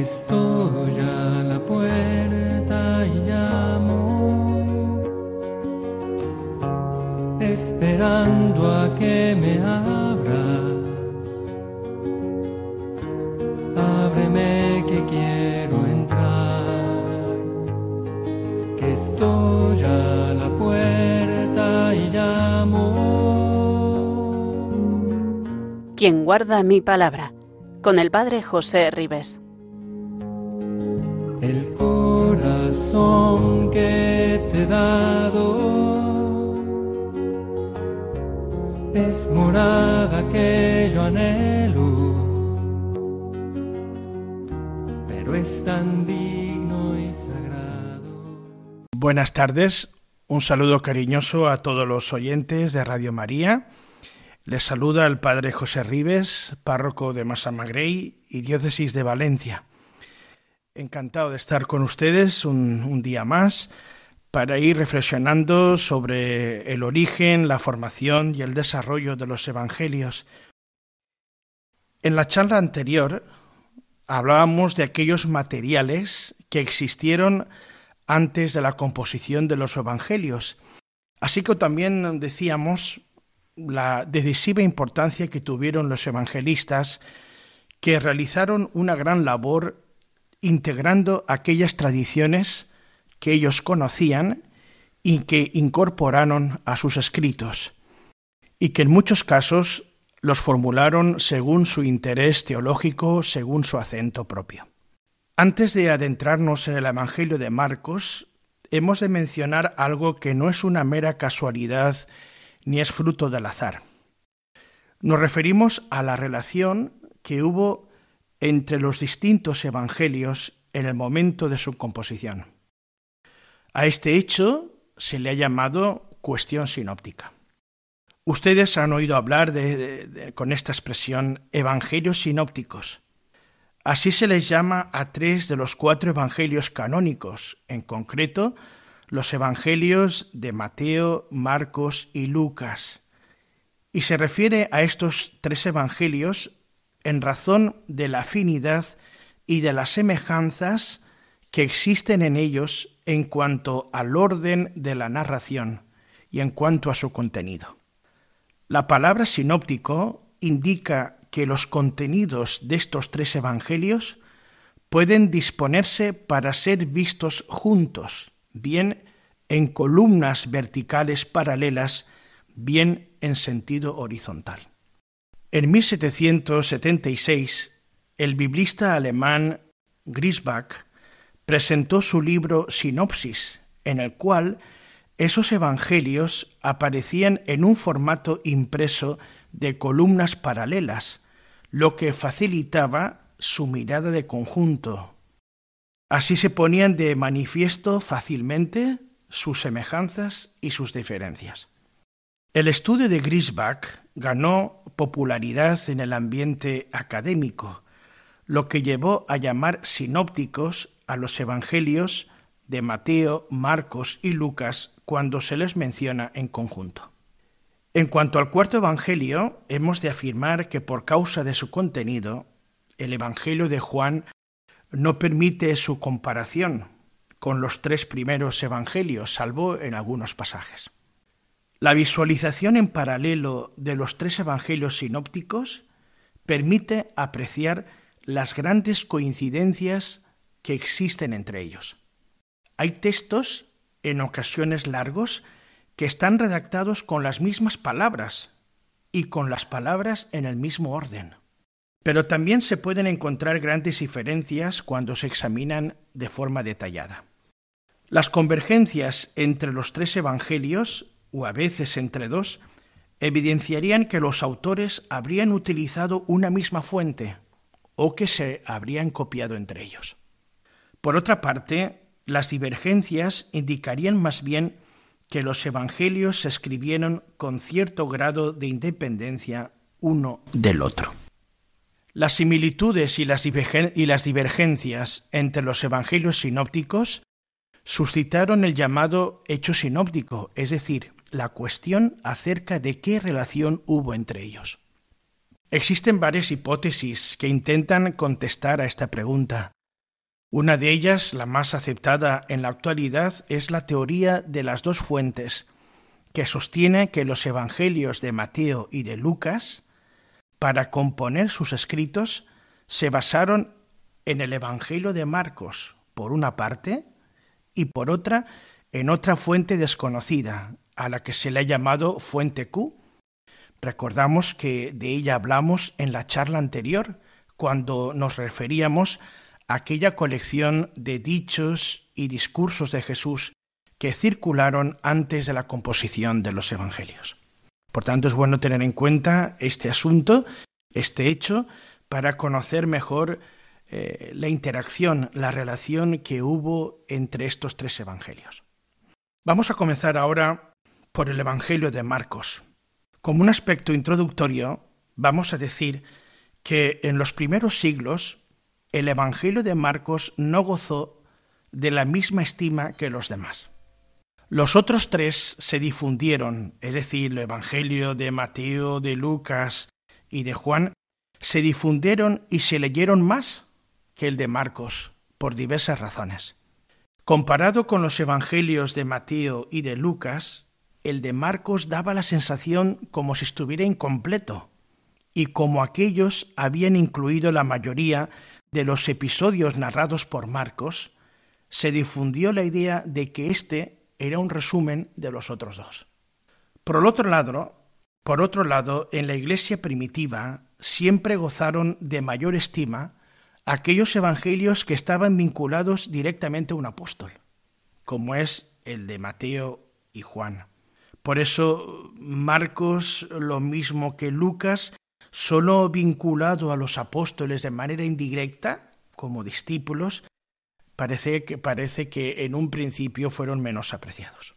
Estoy a la puerta y llamo, esperando a que me abras. Ábreme que quiero entrar, que estoy a la puerta y llamo. Quien guarda mi palabra, con el Padre José Ribes. Que te he dado es morada que yo anhelo, pero es tan digno y sagrado. Buenas tardes, un saludo cariñoso a todos los oyentes de Radio María. Les saluda el Padre José Ribes, párroco de Massamagrey y diócesis de Valencia. Encantado de estar con ustedes un, día más para ir reflexionando sobre el origen, la formación y el desarrollo de los evangelios. En la charla anterior hablábamos de aquellos materiales que existieron antes de la composición de los evangelios, así que también decíamos la decisiva importancia que tuvieron los evangelistas que realizaron una gran labor integrando aquellas tradiciones que ellos conocían y que incorporaron a sus escritos, y que en muchos casos los formularon según su interés teológico, según su acento propio. Antes de adentrarnos en el Evangelio de Marcos, hemos de mencionar algo que no es una mera casualidad ni es fruto del azar. Nos referimos a la relación que hubo entre los distintos evangelios en el momento de su composición. A este hecho se le ha llamado cuestión sinóptica. Ustedes han oído hablar de, con esta expresión evangelios sinópticos. Así se les llama a tres de los cuatro evangelios canónicos, en concreto los evangelios de Mateo, Marcos y Lucas. Y se refiere a estos tres evangelios en razón de la afinidad y de las semejanzas que existen en ellos en cuanto al orden de la narración y en cuanto a su contenido. La palabra sinóptico indica que los contenidos de estos tres evangelios pueden disponerse para ser vistos juntos, bien en columnas verticales paralelas, bien en sentido horizontal. En 1776, el biblista alemán Griesbach presentó su libro Sinopsis, en el cual esos evangelios aparecían en un formato impreso de columnas paralelas, lo que facilitaba su mirada de conjunto. Así se ponían de manifiesto fácilmente sus semejanzas y sus diferencias. El estudio de Griesbach ganó popularidad en el ambiente académico, lo que llevó a llamar sinópticos a los evangelios de Mateo, Marcos y Lucas cuando se les menciona en conjunto. En cuanto al cuarto evangelio, hemos de afirmar que por causa de su contenido, el evangelio de Juan no permite su comparación con los tres primeros evangelios, salvo en algunos pasajes. La visualización en paralelo de los tres evangelios sinópticos permite apreciar las grandes coincidencias que existen entre ellos. Hay textos, en ocasiones largos, que están redactados con las mismas palabras y con las palabras en el mismo orden. Pero también se pueden encontrar grandes diferencias cuando se examinan de forma detallada. Las convergencias entre los tres evangelios, o a veces entre dos, evidenciarían que los autores habrían utilizado una misma fuente o que se habrían copiado entre ellos. Por otra parte, las divergencias indicarían más bien que los evangelios se escribieron con cierto grado de independencia uno del otro. Las similitudes y las, divergencias entre los evangelios sinópticos suscitaron el llamado hecho sinóptico, es decir, la cuestión acerca de qué relación hubo entre ellos. Existen varias hipótesis que intentan contestar a esta pregunta, Una de ellas, la más aceptada en la actualidad, es la teoría de las dos fuentes, que sostiene que los evangelios de Mateo y de Lucas, para componer sus escritos, se basaron en el Evangelio de Marcos, por una parte, y por otra, en otra fuente desconocida, a la que se le ha llamado fuente Q. Recordamos que de ella hablamos en la charla anterior, cuando nos referíamos a aquella colección de dichos y discursos de Jesús que circularon antes de la composición de los Evangelios. Por tanto, es bueno tener en cuenta este asunto, este hecho, para conocer mejor eh, la interacción, la relación que hubo entre estos tres Evangelios. Vamos a comenzar ahora por el Evangelio de Marcos. Como un aspecto introductorio, vamos a decir que en los primeros siglos el Evangelio de Marcos no gozó de la misma estima que los demás. Los otros tres se difundieron, es decir, el Evangelio de Mateo, de Lucas y de Juan, se difundieron y se leyeron más que el de Marcos, por diversas razones. Comparado con los Evangelios de Mateo y de Lucas, el de Marcos daba la sensación como si estuviera incompleto, y como aquellos habían incluido la mayoría de los episodios narrados por Marcos, se difundió la idea de que éste era un resumen de los otros dos. Por otro lado, por otro lado, en la iglesia primitiva siempre gozaron de mayor estima aquellos evangelios que estaban vinculados directamente a un apóstol, como es el de Mateo y Juan. Por eso Marcos, lo mismo que Lucas, solo vinculado a los apóstoles de manera indirecta, como discípulos, parece que, parece que en un principio fueron menos apreciados.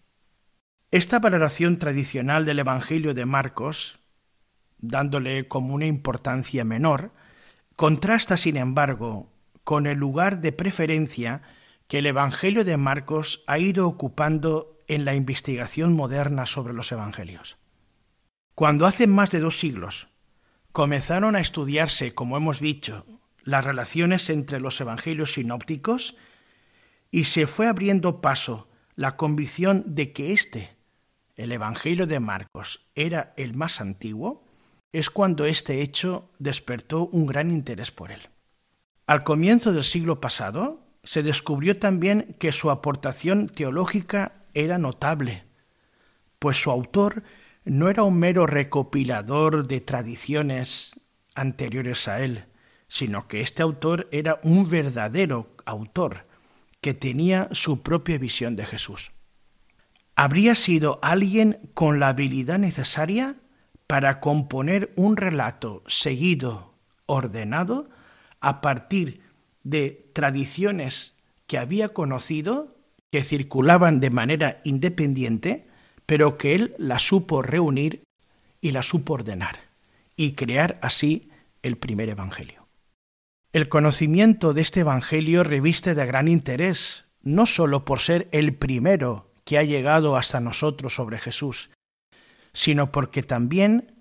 Esta valoración tradicional del Evangelio de Marcos, dándole como una importancia menor, contrasta, sin embargo, con el lugar de preferencia que el Evangelio de Marcos ha ido ocupando en la investigación moderna sobre los Evangelios. Cuando hace más de dos siglos comenzaron a estudiarse, como hemos dicho, las relaciones entre los evangelios sinópticos y se fue abriendo paso la convicción de que éste, el Evangelio de Marcos, era el más antiguo, es cuando este hecho despertó un gran interés por él. Al comienzo del siglo pasado se descubrió también que su aportación teológica era notable, pues su autor no era un mero recopilador de tradiciones anteriores a él, sino que este autor era un verdadero autor que tenía su propia visión de Jesús. Habría sido alguien con la habilidad necesaria para componer un relato seguido, ordenado, a partir de tradiciones que había conocido, que circulaban de manera independiente, pero que él la supo reunir y la supo ordenar y crear así el primer Evangelio. El conocimiento de este Evangelio reviste de gran interés, no sólo por ser el primero que ha llegado hasta nosotros sobre Jesús, sino porque también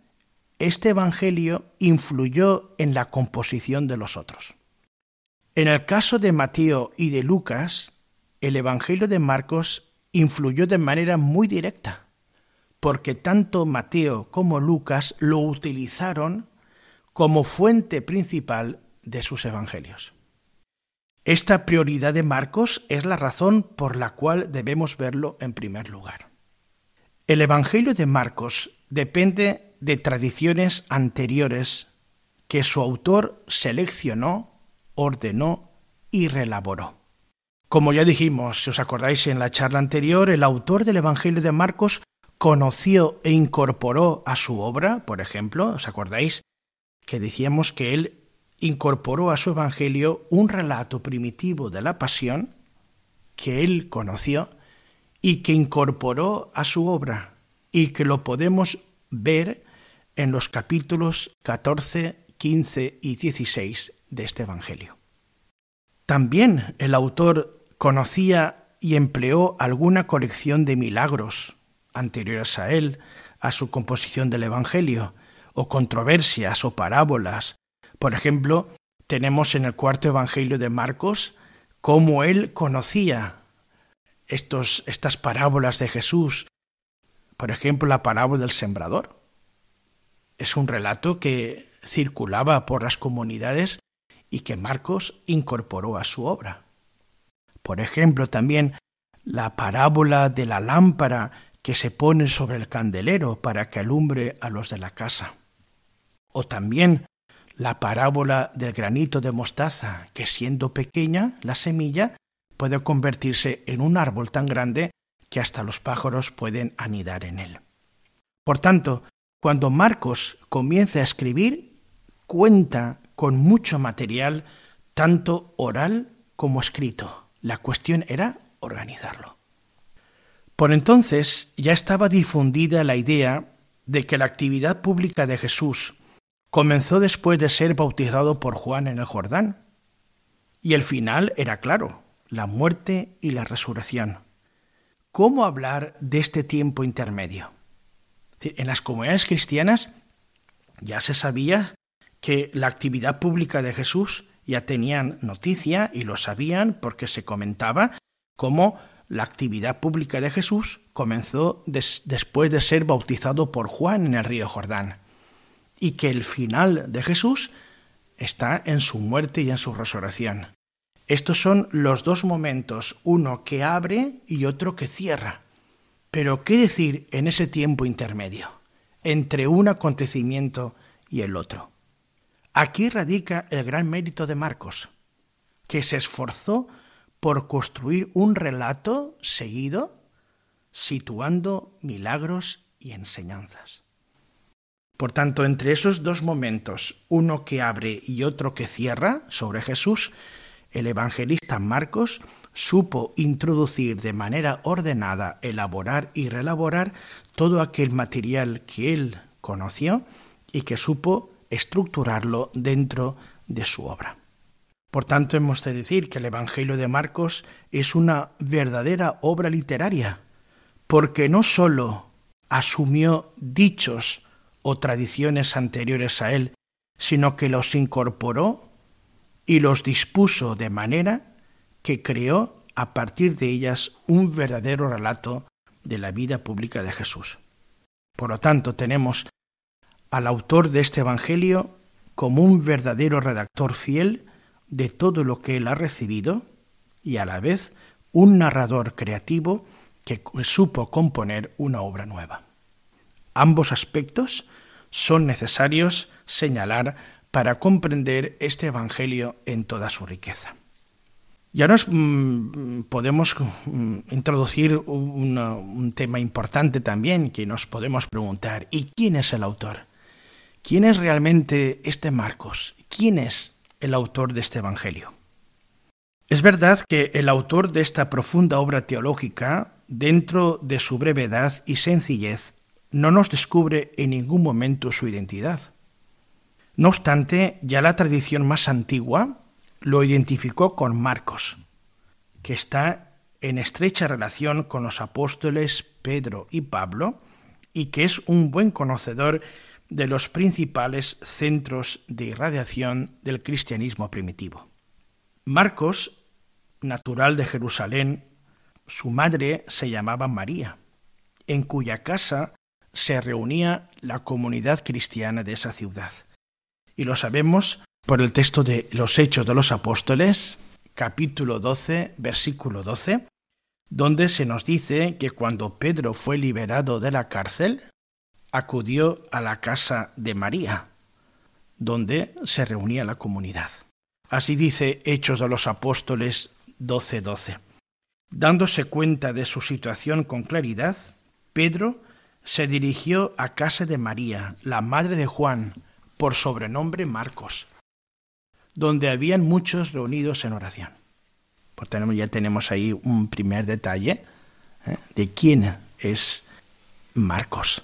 este Evangelio influyó en la composición de los otros. En el caso de Mateo y de Lucas, el Evangelio de Marcos influyó de manera muy directa, porque tanto Mateo como Lucas lo utilizaron como fuente principal de sus evangelios. Esta prioridad de Marcos es la razón por la cual debemos verlo en primer lugar. El Evangelio de Marcos depende de tradiciones anteriores que su autor seleccionó, ordenó y relaboró. Como ya dijimos, si os acordáis en la charla anterior, el autor del Evangelio de Marcos conoció e incorporó a su obra, por ejemplo, ¿os acordáis que decíamos que él incorporó a su Evangelio un relato primitivo de la pasión que él conoció y que incorporó a su obra y que lo podemos ver en los capítulos 14, 15 y 16 de este Evangelio. También el autor conocía y empleó alguna colección de milagros anteriores a él, a su composición del Evangelio, o controversias o parábolas. Por ejemplo, tenemos en el cuarto Evangelio de Marcos cómo él conocía estos, estas parábolas de Jesús. Por ejemplo, la parábola del sembrador. Es un relato que circulaba por las comunidades y que Marcos incorporó a su obra. Por ejemplo, también la parábola de la lámpara que se pone sobre el candelero para que alumbre a los de la casa. O también la parábola del granito de mostaza, que siendo pequeña, la semilla puede convertirse en un árbol tan grande que hasta los pájaros pueden anidar en él. Por tanto, cuando Marcos comienza a escribir, cuenta con mucho material, tanto oral como escrito. La cuestión era organizarlo. Por entonces ya estaba difundida la idea de que la actividad pública de Jesús comenzó después de ser bautizado por Juan en el Jordán. Y el final era claro, la muerte y la resurrección. ¿Cómo hablar de este tiempo intermedio? En las comunidades cristianas ya se sabía que la actividad pública de Jesús ya tenían noticia y lo sabían porque se comentaba cómo la actividad pública de Jesús comenzó después de ser bautizado por Juan en el río Jordán y que el final de Jesús está en su muerte y en su resurrección. Estos son los dos momentos, uno que abre y otro que cierra. Pero ¿qué decir en ese tiempo intermedio, entre un acontecimiento y el otro? Aquí radica el gran mérito de Marcos, que se esforzó por construir un relato seguido, situando milagros y enseñanzas. Por tanto, entre esos dos momentos, uno que abre y otro que cierra sobre Jesús, el evangelista Marcos supo introducir de manera ordenada, elaborar y relaborar todo aquel material que él conoció y que supo estructurarlo dentro de su obra. Por tanto, hemos de decir que el Evangelio de Marcos es una verdadera obra literaria, porque no sólo asumió dichos o tradiciones anteriores a él, sino que los incorporó y los dispuso de manera que creó a partir de ellas un verdadero relato de la vida pública de Jesús. Por lo tanto, tenemos al autor de este Evangelio como un verdadero redactor fiel de todo lo que él ha recibido y a la vez un narrador creativo que supo componer una obra nueva. Ambos aspectos son necesarios señalar para comprender este Evangelio en toda su riqueza. Ya nos mm, podemos mm, introducir un tema importante también que nos podemos preguntar, ¿y quién es el autor? ¿Quién es realmente este Marcos? ¿Quién es el autor de este Evangelio? Es verdad que el autor de esta profunda obra teológica, dentro de su brevedad y sencillez, no nos descubre en ningún momento su identidad. No obstante, ya la tradición más antigua lo identificó con Marcos, que está en estrecha relación con los apóstoles Pedro y Pablo, y que es un buen conocedor de los principales centros de irradiación del cristianismo primitivo. Marcos, natural de Jerusalén, su madre se llamaba María, en cuya casa se reunía la comunidad cristiana de esa ciudad. Y lo sabemos por el texto de los Hechos de los Apóstoles, capítulo 12, versículo 12, donde se nos dice que cuando Pedro fue liberado de la cárcel, acudió a la casa de María, donde se reunía la comunidad. Así dice Hechos de los Apóstoles 12:12. Dándose cuenta de su situación con claridad, Pedro se dirigió a casa de María, la madre de Juan, por sobrenombre Marcos, donde habían muchos reunidos en oración. Tanto, ya tenemos ahí un primer detalle ¿eh? de quién es Marcos.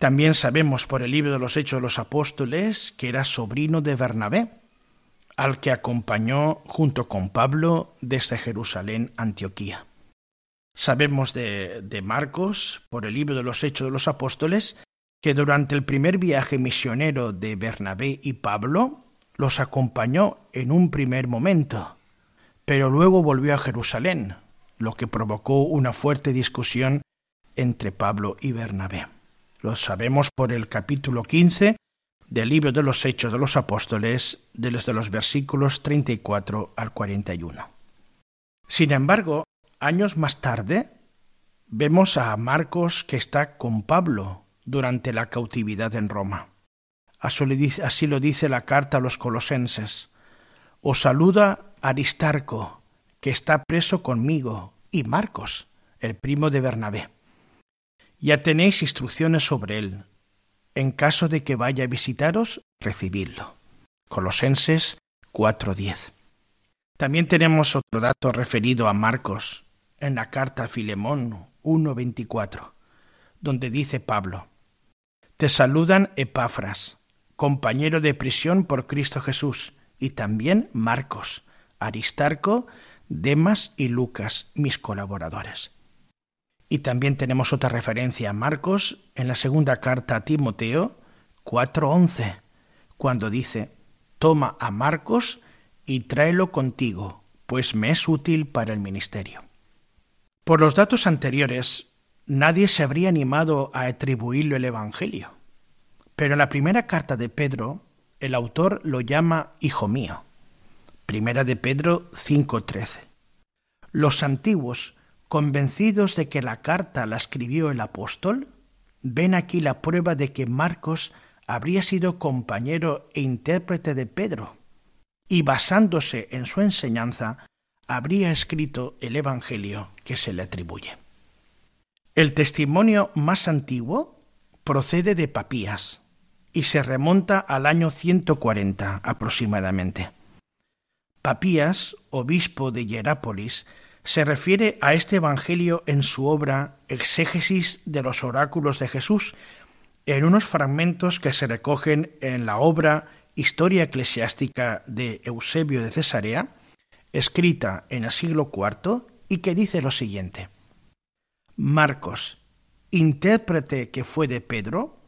También sabemos por el libro de los Hechos de los Apóstoles que era sobrino de Bernabé, al que acompañó junto con Pablo desde Jerusalén a Antioquía. Sabemos de, de, Marcos, por el libro de los Hechos de los Apóstoles, que durante el primer viaje misionero de Bernabé y Pablo los acompañó en un primer momento, pero luego volvió a Jerusalén, lo que provocó una fuerte discusión entre Pablo y Bernabé. Lo sabemos por el capítulo 15 del libro de los Hechos de los Apóstoles, desde los versículos 34 al 41. Sin embargo, años más tarde, vemos a Marcos que está con Pablo durante la cautividad en Roma. Así lo dice la carta a los colosenses. Os saluda Aristarco, que está preso conmigo, y Marcos, el primo de Bernabé. Ya tenéis instrucciones sobre él. En caso de que vaya a visitaros, recibidlo. Colosenses 4:10. También tenemos otro dato referido a Marcos en la carta a Filemón 1:24, donde dice Pablo: Te saludan Epafras, compañero de prisión por Cristo Jesús, y también Marcos, Aristarco, Demas y Lucas, mis colaboradores. Y también tenemos otra referencia a Marcos en la segunda carta a Timoteo 4:11, cuando dice, Toma a Marcos y tráelo contigo, pues me es útil para el ministerio. Por los datos anteriores, nadie se habría animado a atribuirlo el Evangelio. Pero en la primera carta de Pedro, el autor lo llama Hijo mío. Primera de Pedro 5:13. Los antiguos convencidos de que la carta la escribió el apóstol, ven aquí la prueba de que Marcos habría sido compañero e intérprete de Pedro, y basándose en su enseñanza, habría escrito el Evangelio que se le atribuye. El testimonio más antiguo procede de Papías y se remonta al año 140 aproximadamente. Papías, obispo de Hierápolis, se refiere a este Evangelio en su obra Exégesis de los oráculos de Jesús, en unos fragmentos que se recogen en la obra Historia eclesiástica de Eusebio de Cesarea, escrita en el siglo IV y que dice lo siguiente. Marcos, intérprete que fue de Pedro,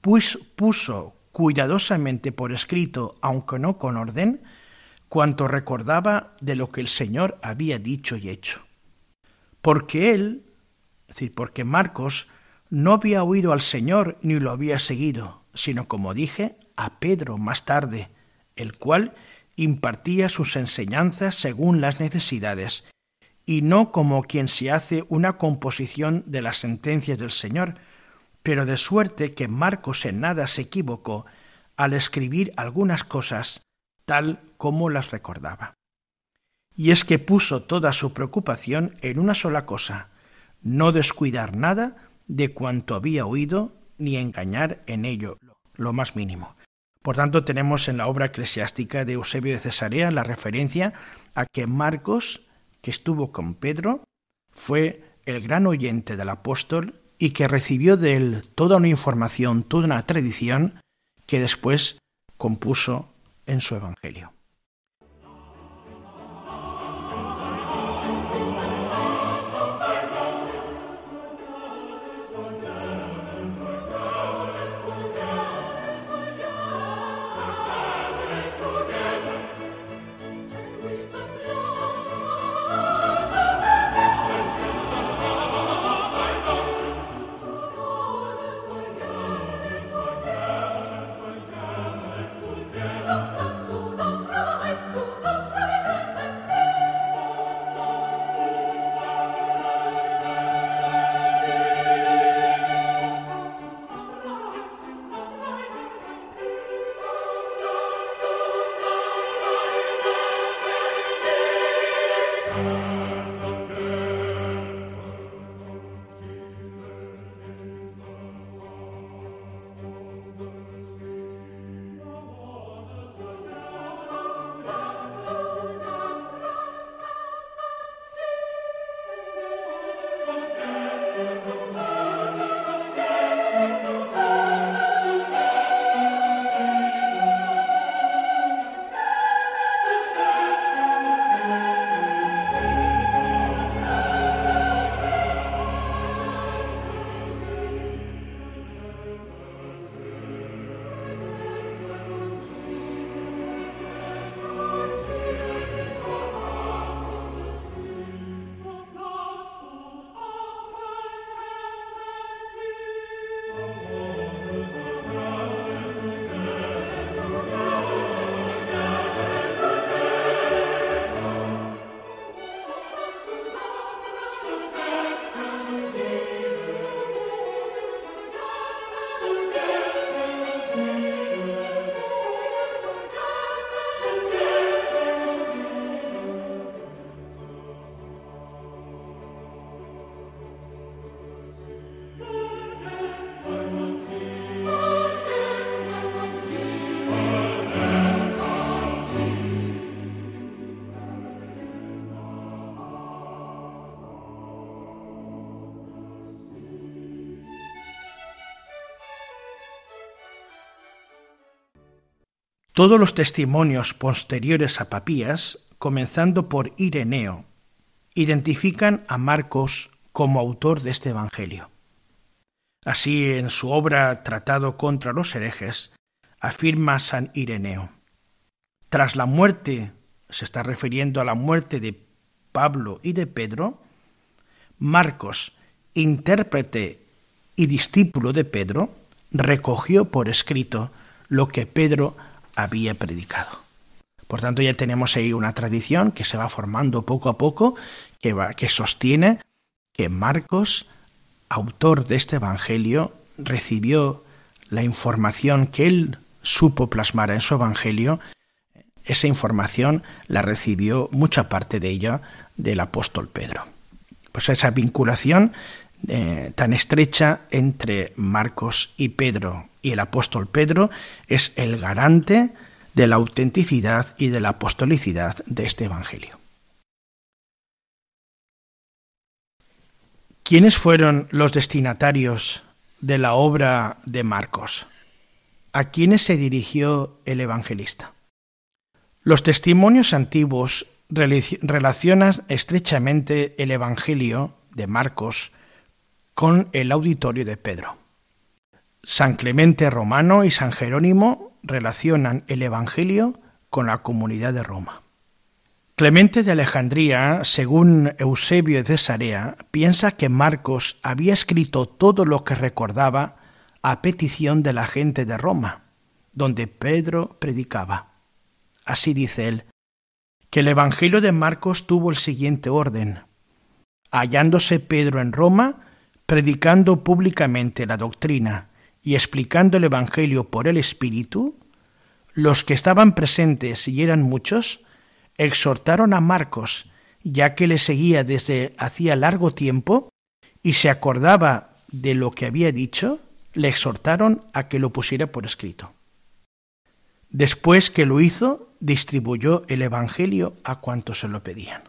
pues puso cuidadosamente por escrito, aunque no con orden, cuanto recordaba de lo que el Señor había dicho y hecho. Porque él, es decir, porque Marcos no había oído al Señor ni lo había seguido, sino como dije, a Pedro más tarde, el cual impartía sus enseñanzas según las necesidades, y no como quien se hace una composición de las sentencias del Señor, pero de suerte que Marcos en nada se equivocó al escribir algunas cosas tal como las recordaba. Y es que puso toda su preocupación en una sola cosa, no descuidar nada de cuanto había oído, ni engañar en ello lo más mínimo. Por tanto, tenemos en la obra eclesiástica de Eusebio de Cesarea la referencia a que Marcos, que estuvo con Pedro, fue el gran oyente del apóstol y que recibió de él toda una información, toda una tradición que después compuso en su Evangelio. Todos los testimonios posteriores a Papías, comenzando por Ireneo, identifican a Marcos como autor de este Evangelio. Así, en su obra Tratado contra los herejes, afirma San Ireneo, tras la muerte, se está refiriendo a la muerte de Pablo y de Pedro, Marcos, intérprete y discípulo de Pedro, recogió por escrito lo que Pedro había predicado. Por tanto, ya tenemos ahí una tradición que se va formando poco a poco, que, va, que sostiene que Marcos, autor de este Evangelio, recibió la información que él supo plasmar en su Evangelio, esa información la recibió mucha parte de ella del apóstol Pedro. Pues esa vinculación eh, tan estrecha entre Marcos y Pedro y el apóstol Pedro es el garante de la autenticidad y de la apostolicidad de este Evangelio. ¿Quiénes fueron los destinatarios de la obra de Marcos? ¿A quiénes se dirigió el evangelista? Los testimonios antiguos relacionan estrechamente el Evangelio de Marcos con el auditorio de Pedro. San Clemente Romano y San Jerónimo relacionan el Evangelio con la comunidad de Roma. Clemente de Alejandría, según Eusebio de Cesarea, piensa que Marcos había escrito todo lo que recordaba a petición de la gente de Roma, donde Pedro predicaba. Así dice él, que el Evangelio de Marcos tuvo el siguiente orden. Hallándose Pedro en Roma, predicando públicamente la doctrina y explicando el Evangelio por el Espíritu, los que estaban presentes y eran muchos, exhortaron a Marcos, ya que le seguía desde hacía largo tiempo y se acordaba de lo que había dicho, le exhortaron a que lo pusiera por escrito. Después que lo hizo, distribuyó el Evangelio a cuantos se lo pedían.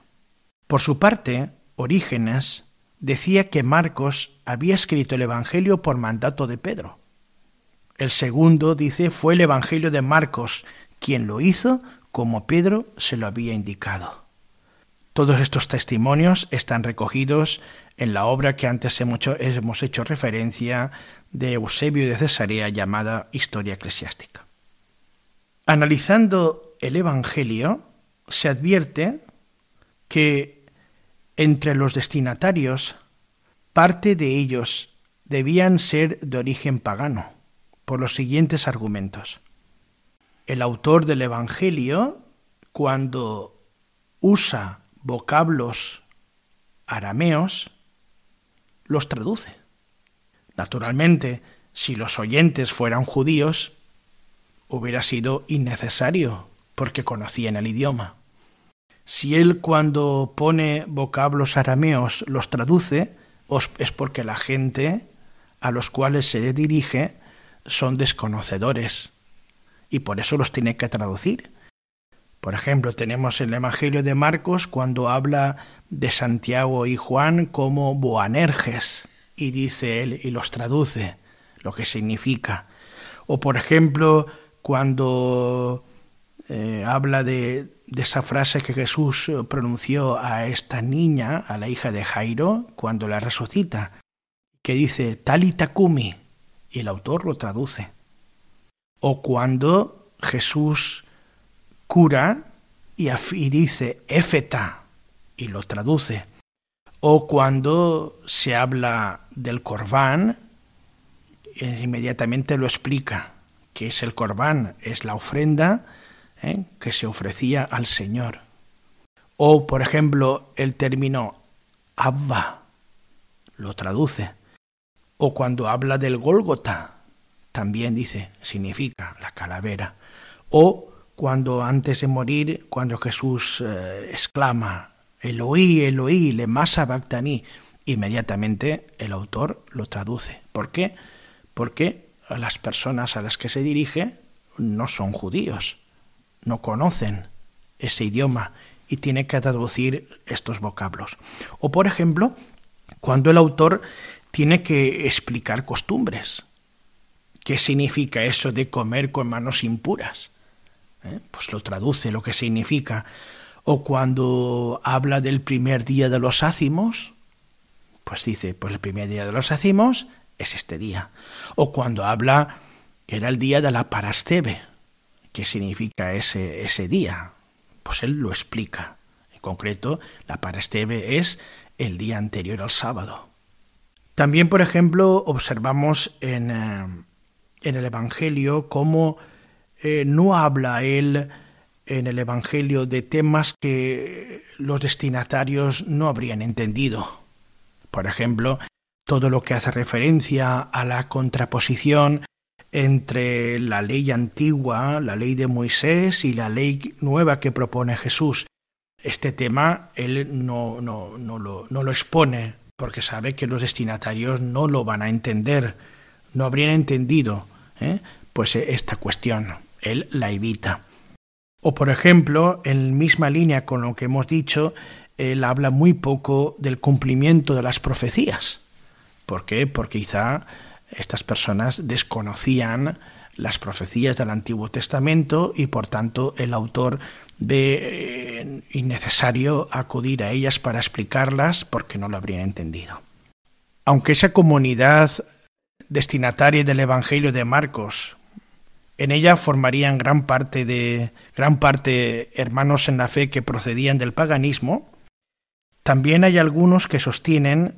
Por su parte, Orígenes decía que Marcos había escrito el Evangelio por mandato de Pedro. El segundo, dice, fue el Evangelio de Marcos, quien lo hizo como Pedro se lo había indicado. Todos estos testimonios están recogidos en la obra que antes hemos hecho referencia de Eusebio de Cesarea llamada Historia Eclesiástica. Analizando el Evangelio, se advierte que entre los destinatarios, parte de ellos debían ser de origen pagano, por los siguientes argumentos. El autor del Evangelio, cuando usa vocablos arameos, los traduce. Naturalmente, si los oyentes fueran judíos, hubiera sido innecesario, porque conocían el idioma. Si él cuando pone vocablos arameos los traduce, es porque la gente a los cuales se dirige son desconocedores y por eso los tiene que traducir. Por ejemplo, tenemos el Evangelio de Marcos cuando habla de Santiago y Juan como Boanerges y dice él y los traduce lo que significa. O por ejemplo, cuando eh, habla de, esa frase que Jesús pronunció a esta niña, a la hija de Jairo, cuando la resucita, que dice Talitakumi, y el autor lo traduce. O cuando Jesús cura y, dice Éfeta, y lo traduce. O cuando se habla del corbán, eh, inmediatamente lo explica que es el corbán, es la ofrenda ¿eh? que se ofrecía al Señor. O, por ejemplo, el término Abba, lo traduce. O cuando habla del Gólgota, también dice, significa la calavera. O cuando antes de morir, cuando Jesús eh, exclama, Eloí, Eloí, le masa bactaní, inmediatamente el autor lo traduce. ¿Por qué? Porque las personas a las que se dirige no son judíos, no conocen ese idioma y tiene que traducir estos vocablos. O por ejemplo, cuando el autor tiene que explicar costumbres. ¿Qué significa eso de comer con manos impuras? ¿eh? pues lo traduce lo que significa. O cuando habla del primer día de los ácimos, pues dice, pues el primer día de los ácimos es este día. O cuando habla que era el día de la parastebe, ¿qué significa ese, ese día? Pues él lo explica. En concreto, la parastebe es el día anterior al sábado. También, por ejemplo, observamos en, eh, en el Evangelio cómo eh, no habla él en el Evangelio de temas que los destinatarios no habrían entendido. Por ejemplo, todo lo que hace referencia a la contraposición entre la ley antigua, la ley de Moisés y la ley nueva que propone Jesús. Este tema él no, no, no, lo, no lo expone porque sabe que los destinatarios no lo van a entender, no habrían entendido ¿eh? pues esta cuestión. Él la evita. O por ejemplo, en misma línea con lo que hemos dicho, él habla muy poco del cumplimiento de las profecías. ¿Por qué? Porque quizá estas personas desconocían las profecías del Antiguo Testamento y por tanto el autor ve eh, innecesario acudir a ellas para explicarlas porque no lo habrían entendido. Aunque esa comunidad destinataria del Evangelio de Marcos, en ella formarían gran parte de gran parte hermanos en la fe que procedían del paganismo, también hay algunos que sostienen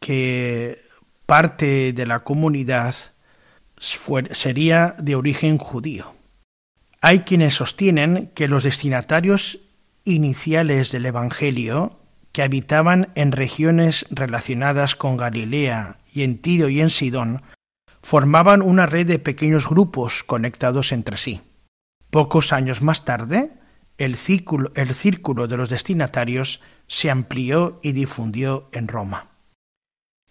que parte de la comunidad sería de origen judío. Hay quienes sostienen que los destinatarios iniciales del Evangelio, que habitaban en regiones relacionadas con Galilea y en Tiro y en Sidón, formaban una red de pequeños grupos conectados entre sí. Pocos años más tarde, el círculo, el círculo de los destinatarios se amplió y difundió en Roma.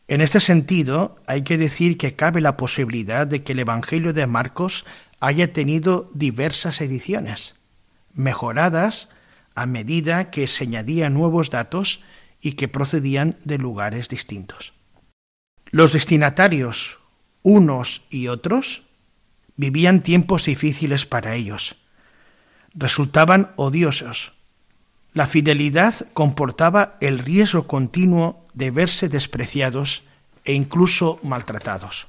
En este sentido, hay que decir que cabe la posibilidad de que el Evangelio de Marcos haya tenido diversas ediciones, mejoradas a medida que se añadían nuevos datos y que procedían de lugares distintos. Los destinatarios, unos y otros, vivían tiempos difíciles para ellos. Resultaban odiosos, la fidelidad comportaba el riesgo continuo de verse despreciados e incluso maltratados.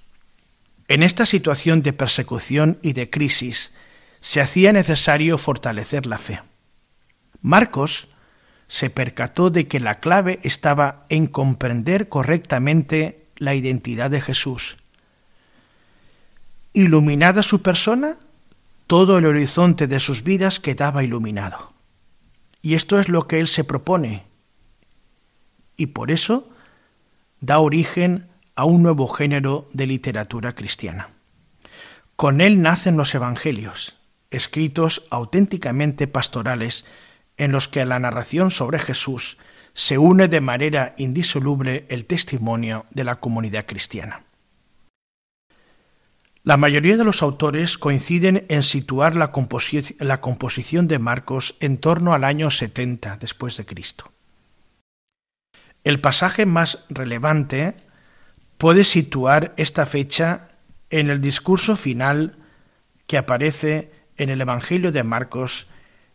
En esta situación de persecución y de crisis se hacía necesario fortalecer la fe. Marcos se percató de que la clave estaba en comprender correctamente la identidad de Jesús. Iluminada su persona, todo el horizonte de sus vidas quedaba iluminado. Y esto es lo que él se propone. Y por eso da origen a un nuevo género de literatura cristiana. Con él nacen los Evangelios, escritos auténticamente pastorales, en los que a la narración sobre Jesús se une de manera indisoluble el testimonio de la comunidad cristiana. La mayoría de los autores coinciden en situar la, composición de Marcos en torno al año 70 después de Cristo. El pasaje más relevante puede situar esta fecha en el discurso final que aparece en el Evangelio de Marcos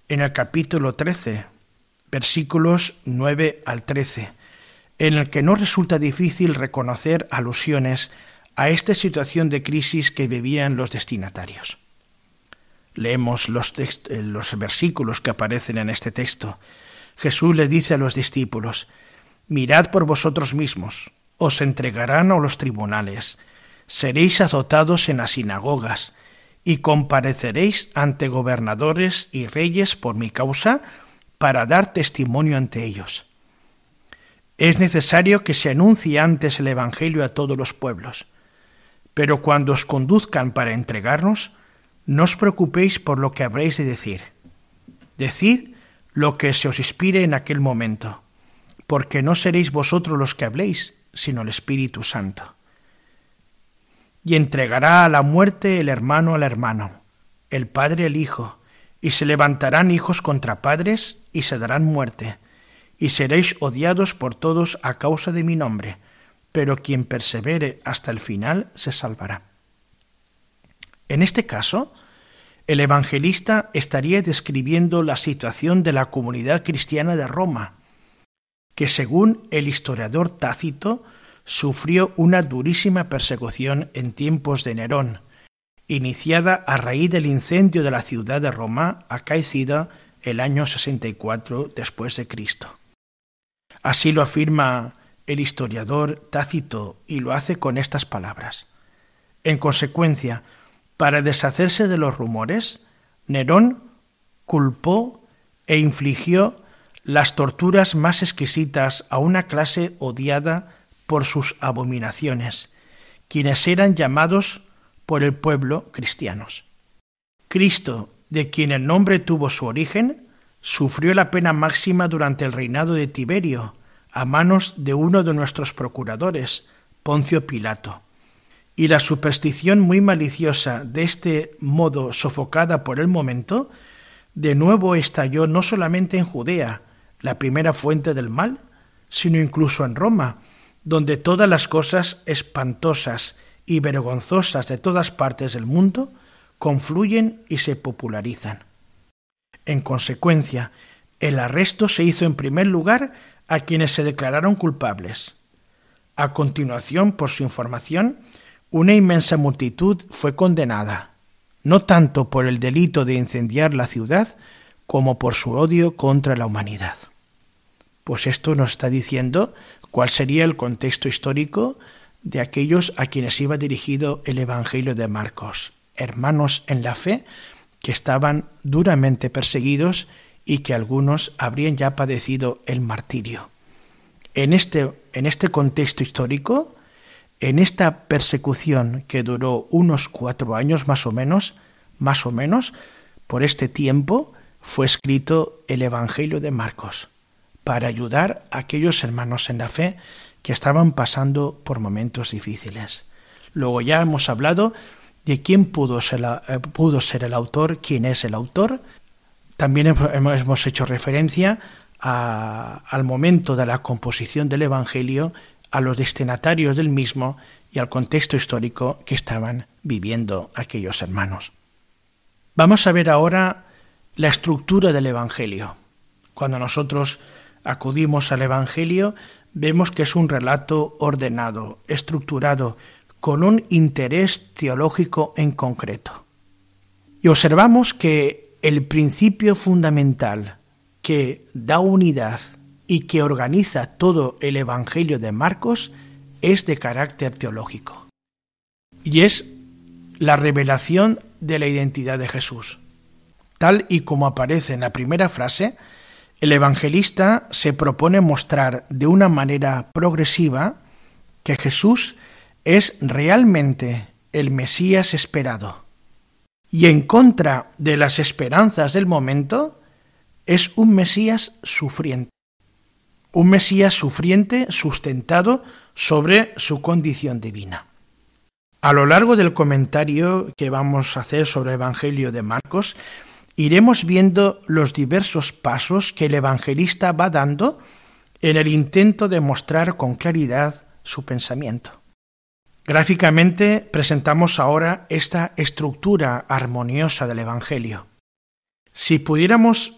en el capítulo 13, versículos 9 al 13, en el que no resulta difícil reconocer alusiones a esta situación de crisis que vivían los destinatarios. Leemos los, los versículos que aparecen en este texto. Jesús le dice a los discípulos, Mirad por vosotros mismos, os entregarán a los tribunales, seréis azotados en las sinagogas, y compareceréis ante gobernadores y reyes por mi causa, para dar testimonio ante ellos. Es necesario que se anuncie antes el Evangelio a todos los pueblos. Pero cuando os conduzcan para entregarnos, no os preocupéis por lo que habréis de decir. Decid lo que se os inspire en aquel momento, porque no seréis vosotros los que habléis, sino el Espíritu Santo. Y entregará a la muerte el hermano al hermano, el padre al hijo, y se levantarán hijos contra padres y se darán muerte, y seréis odiados por todos a causa de mi nombre pero quien persevere hasta el final se salvará. En este caso, el evangelista estaría describiendo la situación de la comunidad cristiana de Roma, que según el historiador Tácito sufrió una durísima persecución en tiempos de Nerón, iniciada a raíz del incendio de la ciudad de Roma acaecida el año 64 después de Cristo. Así lo afirma el historiador Tácito y lo hace con estas palabras. En consecuencia, para deshacerse de los rumores, Nerón culpó e infligió las torturas más exquisitas a una clase odiada por sus abominaciones, quienes eran llamados por el pueblo cristianos. Cristo, de quien el nombre tuvo su origen, sufrió la pena máxima durante el reinado de Tiberio, a manos de uno de nuestros procuradores, Poncio Pilato. Y la superstición muy maliciosa de este modo sofocada por el momento, de nuevo estalló no solamente en Judea, la primera fuente del mal, sino incluso en Roma, donde todas las cosas espantosas y vergonzosas de todas partes del mundo confluyen y se popularizan. En consecuencia, el arresto se hizo en primer lugar a quienes se declararon culpables. A continuación, por su información, una inmensa multitud fue condenada, no tanto por el delito de incendiar la ciudad, como por su odio contra la humanidad. Pues esto nos está diciendo cuál sería el contexto histórico de aquellos a quienes iba dirigido el Evangelio de Marcos, hermanos en la fe que estaban duramente perseguidos y que algunos habrían ya padecido el martirio. En este, en este contexto histórico, en esta persecución que duró unos cuatro años más o menos, más o menos, por este tiempo fue escrito el Evangelio de Marcos para ayudar a aquellos hermanos en la fe que estaban pasando por momentos difíciles. Luego ya hemos hablado de quién pudo ser, eh, el autor, quién es el autor. También hemos hecho referencia al momento de la composición del Evangelio, a los destinatarios del mismo y al contexto histórico que estaban viviendo aquellos hermanos. Vamos a ver ahora la estructura del Evangelio. Cuando nosotros acudimos al Evangelio, vemos que es un relato ordenado, estructurado, con un interés teológico en concreto. Y observamos que el principio fundamental que da unidad y que organiza todo el Evangelio de Marcos es de carácter teológico. Y es la revelación de la identidad de Jesús. Tal y como aparece en la primera frase, el evangelista se propone mostrar de una manera progresiva que Jesús es realmente el Mesías esperado. Y en contra de las esperanzas del momento, es un Mesías sufriente. Un Mesías sufriente sustentado sobre su condición divina. A lo largo del comentario que vamos a hacer sobre el Evangelio de Marcos, iremos viendo los diversos pasos que el evangelista va dando en el intento de mostrar con claridad su pensamiento. Gráficamente presentamos ahora esta estructura armoniosa del Evangelio. Si pudiéramos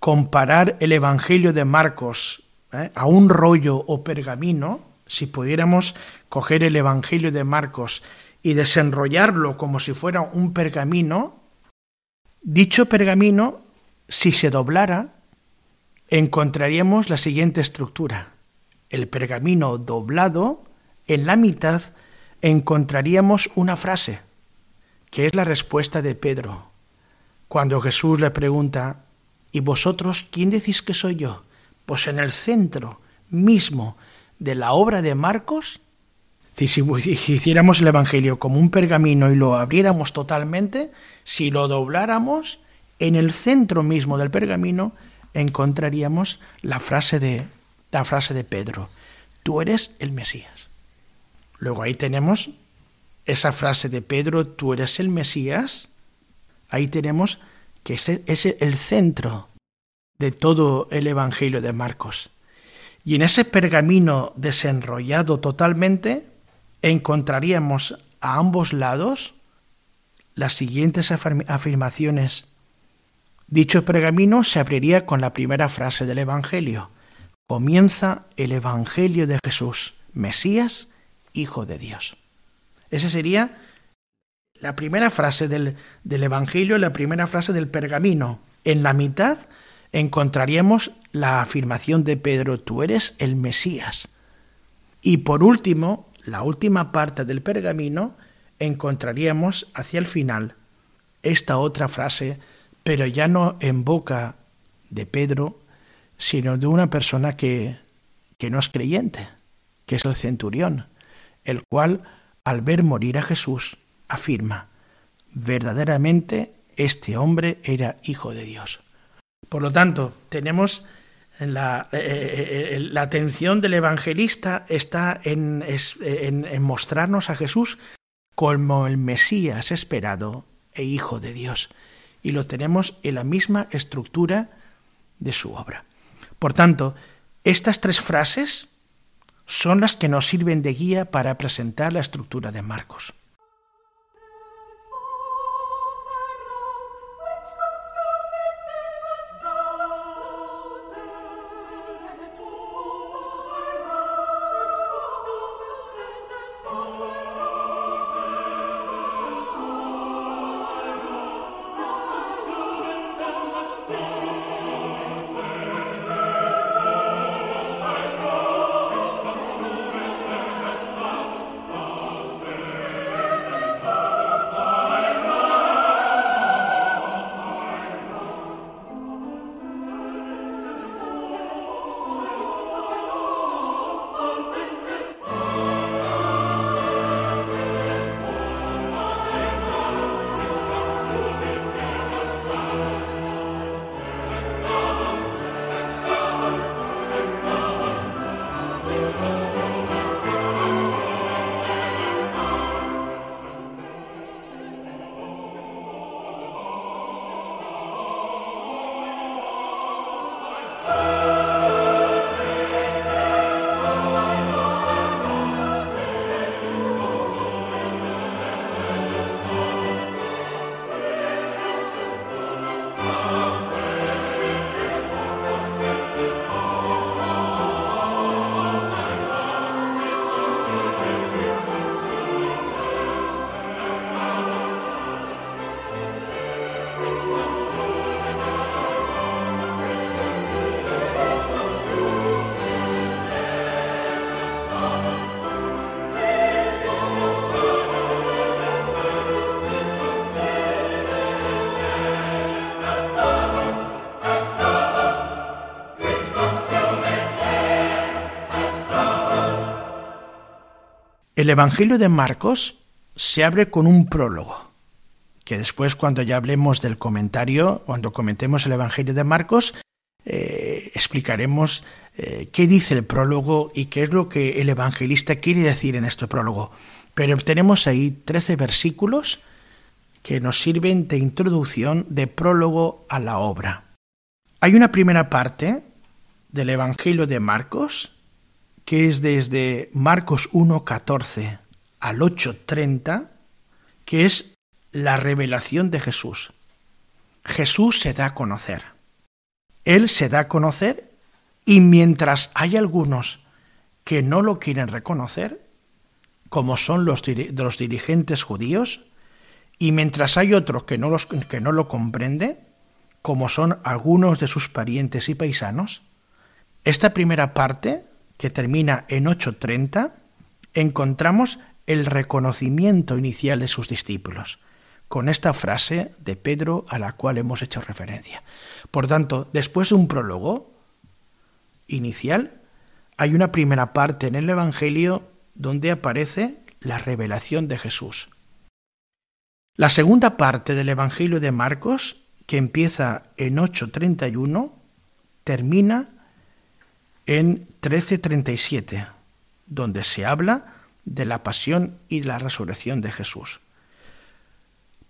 comparar el Evangelio de Marcos ¿eh? a un rollo o pergamino, si pudiéramos coger el Evangelio de Marcos y desenrollarlo como si fuera un pergamino, Dicho pergamino, si se doblara, encontraríamos la siguiente estructura. El pergamino doblado, en la mitad encontraríamos una frase, que es la respuesta de Pedro. Cuando Jesús le pregunta, ¿y vosotros quién decís que soy yo? Pues en el centro mismo de la obra de Marcos, si, si hiciéramos el Evangelio como un pergamino y lo abriéramos totalmente, si lo dobláramos, en el centro mismo del pergamino encontraríamos la frase de, la frase de Pedro, tú eres el Mesías. Luego ahí tenemos esa frase de Pedro, tú eres el Mesías, ahí tenemos que ese es el centro de todo el Evangelio de Marcos. Y en ese pergamino desenrollado totalmente, encontraríamos a ambos lados las siguientes afirmaciones. Dicho pergamino se abriría con la primera frase del Evangelio. Comienza el Evangelio de Jesús, Mesías, Hijo de Dios. Esa sería la primera frase del, del Evangelio, la primera frase del pergamino. En la mitad encontraríamos la afirmación de Pedro, tú eres el Mesías. Y por último, la última parte del pergamino, encontraríamos hacia el final esta otra frase, pero ya no en boca de Pedro, sino de una persona que, que no es creyente, que es el centurión, el cual, al ver morir a Jesús, afirma, verdaderamente este hombre era hijo de Dios. Por lo tanto, tenemos la, eh, eh, eh, la atención del evangelista está en, en, mostrarnos a Jesús como el Mesías esperado e Hijo de Dios. Y lo tenemos en la misma estructura de su obra. Por tanto, estas tres frases son las que nos sirven de guía para presentar la estructura de Marcos. El Evangelio de Marcos se abre con un prólogo, que después cuando ya hablemos del comentario, cuando comentemos el Evangelio de Marcos, eh, explicaremos eh, qué dice el prólogo y qué es lo que el evangelista quiere decir en este prólogo. Pero tenemos ahí trece versículos que nos sirven de introducción, de prólogo a la obra. Hay una primera parte del Evangelio de Marcos que es desde Marcos 1.14 al 8.30, que es la revelación de Jesús. Jesús se da a conocer. Él se da a conocer y mientras hay algunos que no lo quieren reconocer, como son los, los dirigentes judíos, y mientras hay otros que no, los, que no lo comprenden, como son algunos de sus parientes y paisanos, esta primera parte que termina en 8.30, encontramos el reconocimiento inicial de sus discípulos, con esta frase de Pedro a la cual hemos hecho referencia. Por tanto, después de un prólogo inicial, hay una primera parte en el Evangelio donde aparece la revelación de Jesús. La segunda parte del Evangelio de Marcos, que empieza en 8.31, termina en 1337, donde se habla de la pasión y la resurrección de Jesús.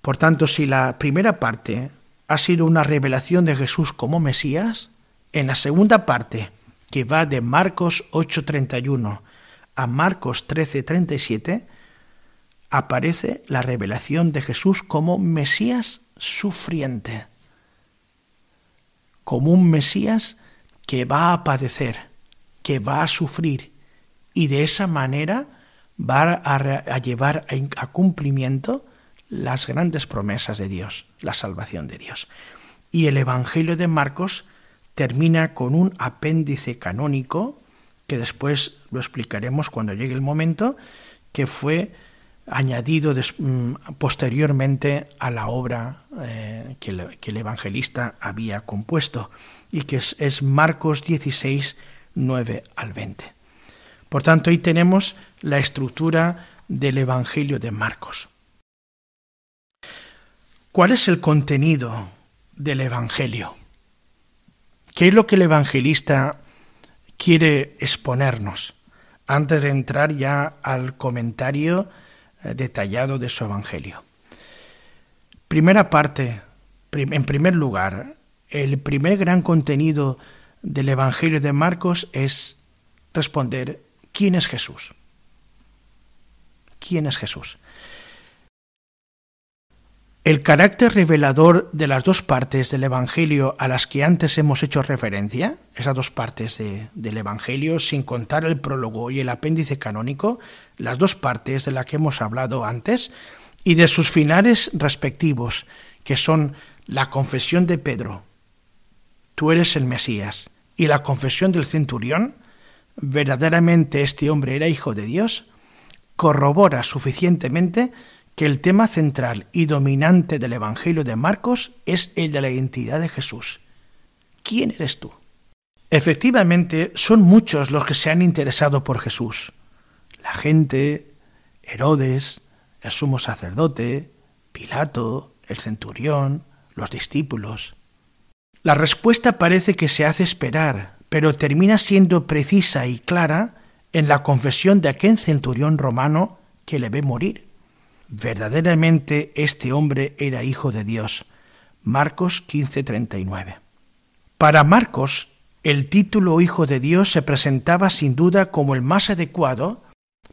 Por tanto, si la primera parte ha sido una revelación de Jesús como Mesías, en la segunda parte, que va de Marcos 8:31 a Marcos 13:37, aparece la revelación de Jesús como Mesías sufriente, como un Mesías que va a padecer, que va a sufrir y de esa manera va a, llevar a cumplimiento las grandes promesas de Dios, la salvación de Dios. Y el Evangelio de Marcos termina con un apéndice canónico, que después lo explicaremos cuando llegue el momento, que fue añadido mm, posteriormente a la obra eh, que, el evangelista había compuesto y que es, Marcos 16, 9 al 20. Por tanto, ahí tenemos la estructura del Evangelio de Marcos. ¿Cuál es el contenido del Evangelio? ¿Qué es lo que el evangelista quiere exponernos antes de entrar ya al comentario eh, detallado de su Evangelio. Primera parte, en primer lugar, el primer gran contenido del Evangelio de Marcos es responder, ¿quién es Jesús? ¿Quién es Jesús? El carácter revelador de las dos partes del Evangelio a las que antes hemos hecho referencia, esas dos partes del Evangelio, sin contar el prólogo y el apéndice canónico, las dos partes de las que hemos hablado antes, y de sus finales respectivos, que son la confesión de Pedro, tú eres el Mesías, y la confesión del centurión, verdaderamente este hombre era hijo de Dios, corrobora suficientemente que el tema central y dominante del Evangelio de Marcos es el de la identidad de Jesús. ¿Quién eres tú? Efectivamente, son muchos los que se han interesado por Jesús. La gente, Herodes, el sumo sacerdote, Pilato, el centurión, los discípulos. La respuesta parece que se hace esperar, pero termina siendo precisa y clara en la confesión de aquel centurión romano que le ve morir. Verdaderamente este hombre era hijo de Dios. Marcos 15:39. Para Marcos, el título Hijo de Dios se presentaba sin duda como el más adecuado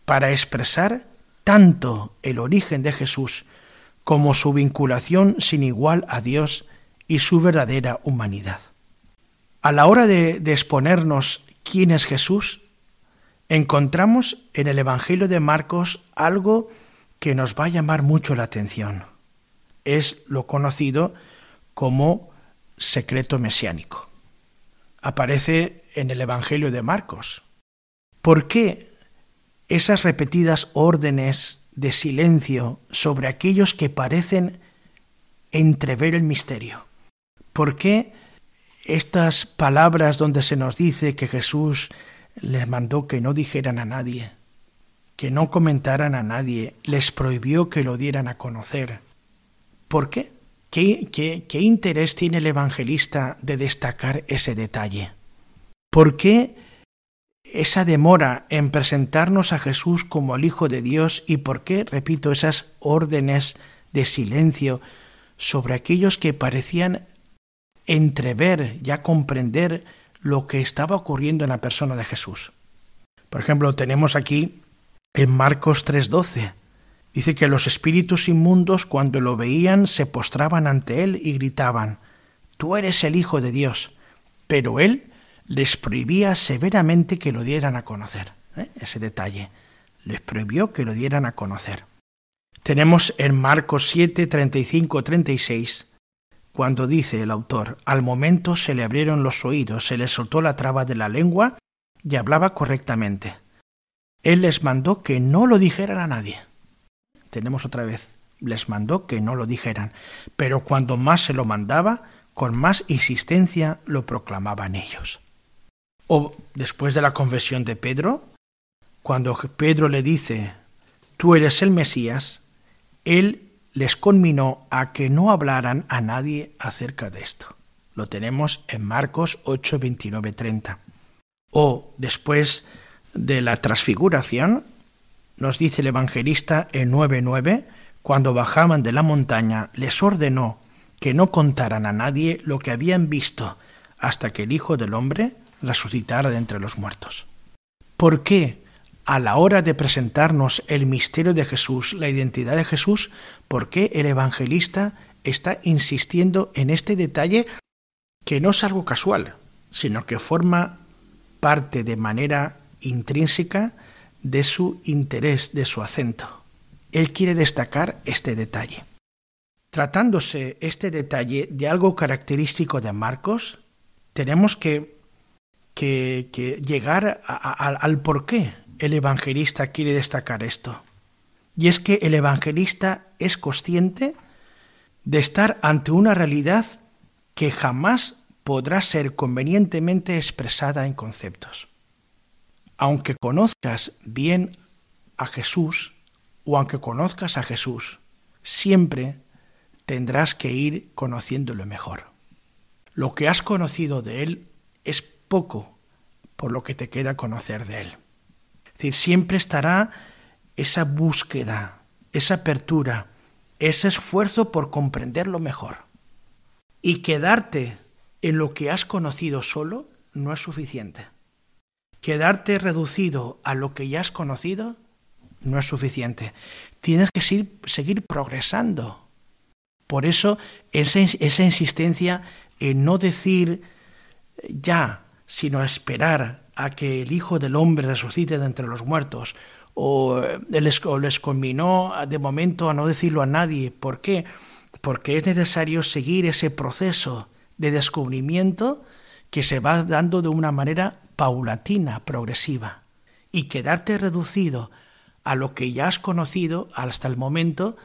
para expresar tanto el origen de Jesús como su vinculación sin igual a Dios y su verdadera humanidad. A la hora de, exponernos quién es Jesús, encontramos en el Evangelio de Marcos algo que nos va a llamar mucho la atención. Es lo conocido como secreto mesiánico. Aparece en el Evangelio de Marcos. ¿Por qué esas repetidas órdenes de silencio sobre aquellos que parecen entrever el misterio? ¿Por qué estas palabras donde se nos dice que Jesús les mandó que no dijeran a nadie? que no comentaran a nadie, les prohibió que lo dieran a conocer. ¿Por qué? ¿Qué, qué, interés tiene el evangelista de destacar ese detalle? ¿Por qué esa demora en presentarnos a Jesús como el Hijo de Dios y por qué, repito, esas órdenes de silencio sobre aquellos que parecían entrever, ya comprender lo que estaba ocurriendo en la persona de Jesús? Por ejemplo, tenemos aquí en Marcos 3:12. Dice que los espíritus inmundos cuando lo veían se postraban ante él y gritaban, Tú eres el Hijo de Dios. Pero él les prohibía severamente que lo dieran a conocer. ¿eh? Ese detalle. Les prohibió que lo dieran a conocer. Tenemos en Marcos 7, 35, 36, cuando dice el autor, al momento se le abrieron los oídos, se le soltó la traba de la lengua y hablaba correctamente. Él les mandó que no lo dijeran a nadie. Tenemos otra vez, les mandó que no lo dijeran, pero cuando más se lo mandaba, con más insistencia lo proclamaban ellos. O después de la confesión de Pedro, cuando Pedro le dice, tú eres el Mesías, él les conminó a que no hablaran a nadie acerca de esto. Lo tenemos en Marcos 8, 29, 30. O después de la transfiguración, nos dice el evangelista en 9.9, cuando bajaban de la montaña, les ordenó que no contaran a nadie lo que habían visto hasta que el Hijo del Hombre resucitara de entre los muertos. ¿Por qué a la hora de presentarnos el misterio de Jesús, la identidad de Jesús, por qué el evangelista está insistiendo en este detalle que no es algo casual, sino que forma parte de manera intrínseca de su interés, de su acento. Él quiere destacar este detalle. Tratándose este detalle de algo característico de Marcos, tenemos que, que, llegar al por qué el evangelista quiere destacar esto. Y es que el evangelista es consciente de estar ante una realidad que jamás podrá ser convenientemente expresada en conceptos. Aunque conozcas bien a Jesús, o aunque conozcas a Jesús, siempre tendrás que ir conociéndolo mejor. Lo que has conocido de Él es poco por lo que te queda conocer de Él. Decir, siempre estará esa búsqueda, esa apertura, ese esfuerzo por comprenderlo mejor. Y quedarte en lo que has conocido solo no es suficiente. Quedarte reducido a lo que ya has conocido no es suficiente. Tienes que seguir, progresando. Por eso esa, esa insistencia en no decir ya, sino esperar a que el Hijo del Hombre resucite de entre los muertos, o les, o les combinó de momento a no decirlo a nadie. ¿Por qué? Porque es necesario seguir ese proceso de descubrimiento que se va dando de una manera paulatina, progresiva. Y quedarte reducido a lo que ya has conocido hasta el momento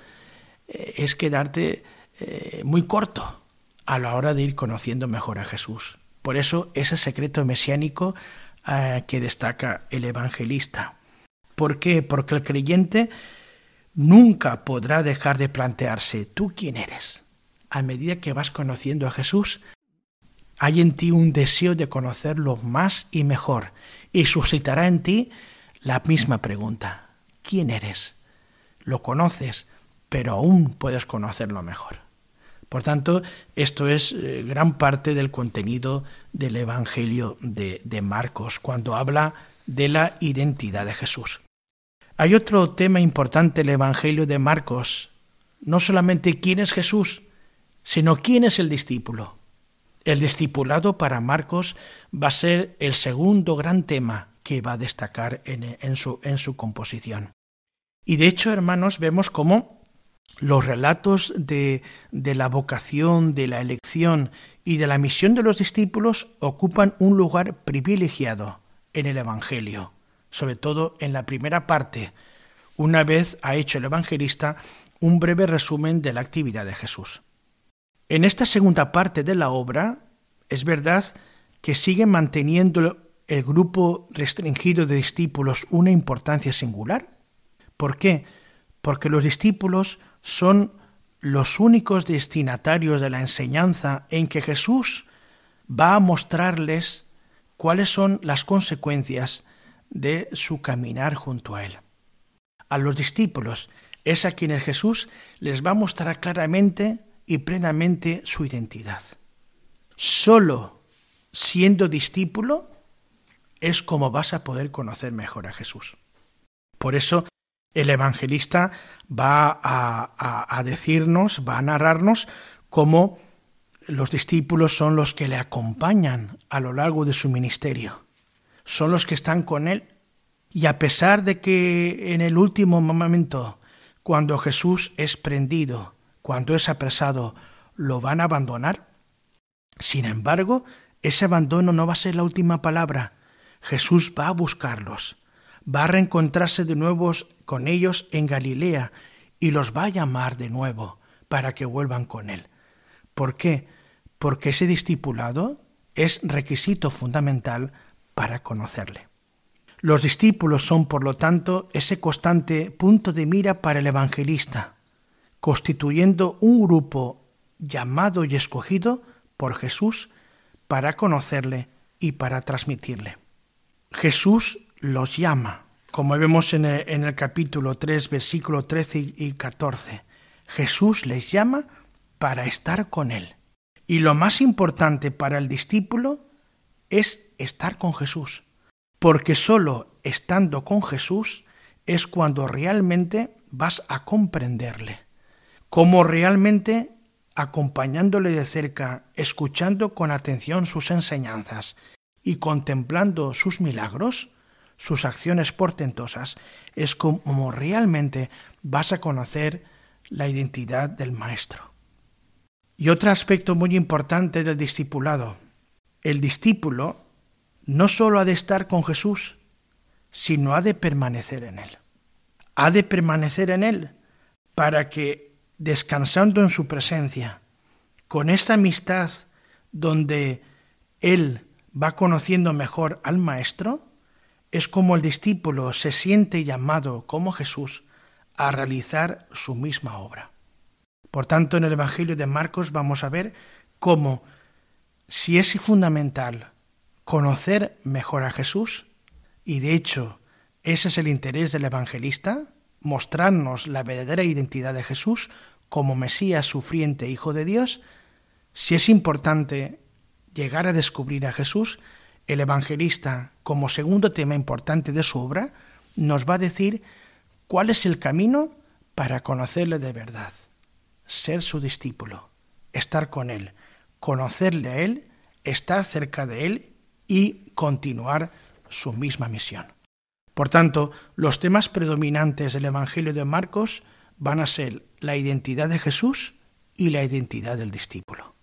eh, es quedarte eh, muy corto a la hora de ir conociendo mejor a Jesús. Por eso ese secreto mesiánico eh, que destaca el evangelista. ¿Por qué? Porque el creyente nunca podrá dejar de plantearse, ¿tú quién eres? A medida que vas conociendo a Jesús, hay en ti un deseo de conocerlo más y mejor y suscitará en ti la misma pregunta. ¿Quién eres? Lo conoces, pero aún puedes conocerlo mejor. Por tanto, esto es eh, gran parte del contenido del Evangelio de, de Marcos, cuando habla de la identidad de Jesús. Hay otro tema importante en el Evangelio de Marcos, no solamente quién es Jesús, sino quién es el discípulo. El discipulado para Marcos va a ser el segundo gran tema que va a destacar en, su, en su composición. Y de hecho, hermanos, vemos cómo los relatos de, de, la vocación, de la elección y de la misión de los discípulos ocupan un lugar privilegiado en el Evangelio, sobre todo en la primera parte, una vez ha hecho el evangelista un breve resumen de la actividad de Jesús. En esta segunda parte de la obra, es verdad que sigue manteniendo el grupo restringido de discípulos una importancia singular. ¿Por qué? Porque los discípulos son los únicos destinatarios de la enseñanza en que Jesús va a mostrarles cuáles son las consecuencias de su caminar junto a Él. A los discípulos es a quienes Jesús les va a mostrar claramente y plenamente su identidad. Solo siendo discípulo es como vas a poder conocer mejor a Jesús. Por eso el evangelista va a, decirnos, va a narrarnos cómo los discípulos son los que le acompañan a lo largo de su ministerio, son los que están con él. Y a pesar de que en el último momento, cuando Jesús es prendido, cuando es apresado, lo van a abandonar. Sin embargo, ese abandono no va a ser la última palabra. Jesús va a buscarlos, va a reencontrarse de nuevo con ellos en Galilea y los va a llamar de nuevo para que vuelvan con él. ¿Por qué? Porque ese discipulado es requisito fundamental para conocerle. Los discípulos son, por lo tanto, ese constante punto de mira para el evangelista, constituyendo un grupo llamado y escogido por Jesús para conocerle y para transmitirle. Jesús los llama, como vemos en el, capítulo 3, versículo 13 y 14. Jesús les llama para estar con Él. Y lo más importante para el discípulo es estar con Jesús, porque sólo estando con Jesús es cuando realmente vas a comprenderle, como realmente acompañándole de cerca, escuchando con atención sus enseñanzas y contemplando sus milagros, sus acciones portentosas, es como realmente vas a conocer la identidad del Maestro. Y otro aspecto muy importante del discipulado, el discípulo no solo ha de estar con Jesús, sino ha de permanecer en Él. Ha de permanecer en Él para que, descansando en su presencia, con esta amistad donde Él va conociendo mejor al Maestro, es como el discípulo se siente llamado como Jesús a realizar su misma obra. Por tanto, en el Evangelio de Marcos vamos a ver cómo, si es fundamental conocer mejor a Jesús, y de hecho ese es el interés del evangelista, mostrarnos la verdadera identidad de Jesús como Mesías sufriente Hijo de Dios, si es importante llegar a descubrir a Jesús, el evangelista, como segundo tema importante de su obra, nos va a decir cuál es el camino para conocerle de verdad, ser su discípulo, estar con él, conocerle a él, estar cerca de él y continuar su misma misión. Por tanto, los temas predominantes del Evangelio de Marcos van a ser la identidad de Jesús y la identidad del discípulo.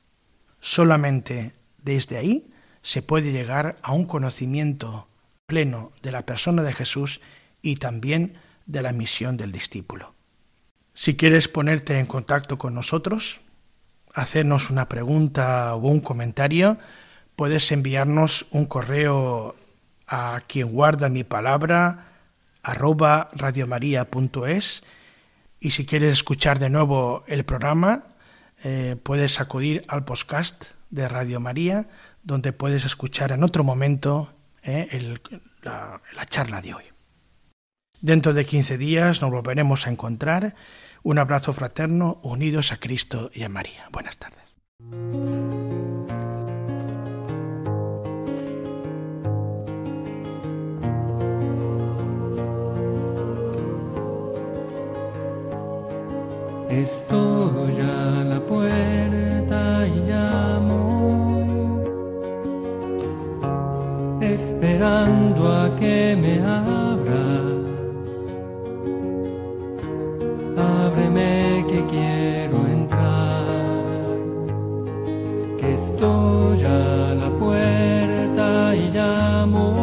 Solamente desde ahí se puede llegar a un conocimiento pleno de la persona de Jesús y también de la misión del discípulo. Si quieres ponerte en contacto con nosotros, hacernos una pregunta o un comentario, puedes enviarnos un correo a quien guarda mi palabra arroba radiomaria.es y si quieres escuchar de nuevo el programa eh, puedes acudir al podcast de Radio María donde puedes escuchar en otro momento eh, la, la charla de hoy. Dentro de 15 días nos volveremos a encontrar. Un abrazo fraterno unidos a Cristo y a María. Buenas tardes. Estoy esperando a que me abras. Ábreme que quiero entrar, que estoy a la puerta y llamo.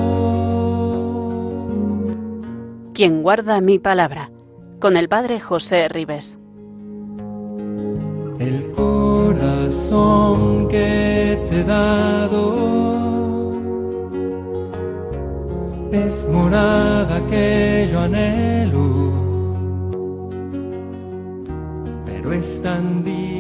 Quien guarda mi palabra, con el Padre José Ribes. el corazón que te he dado es morada que yo anhelo, pero es tan sagrado.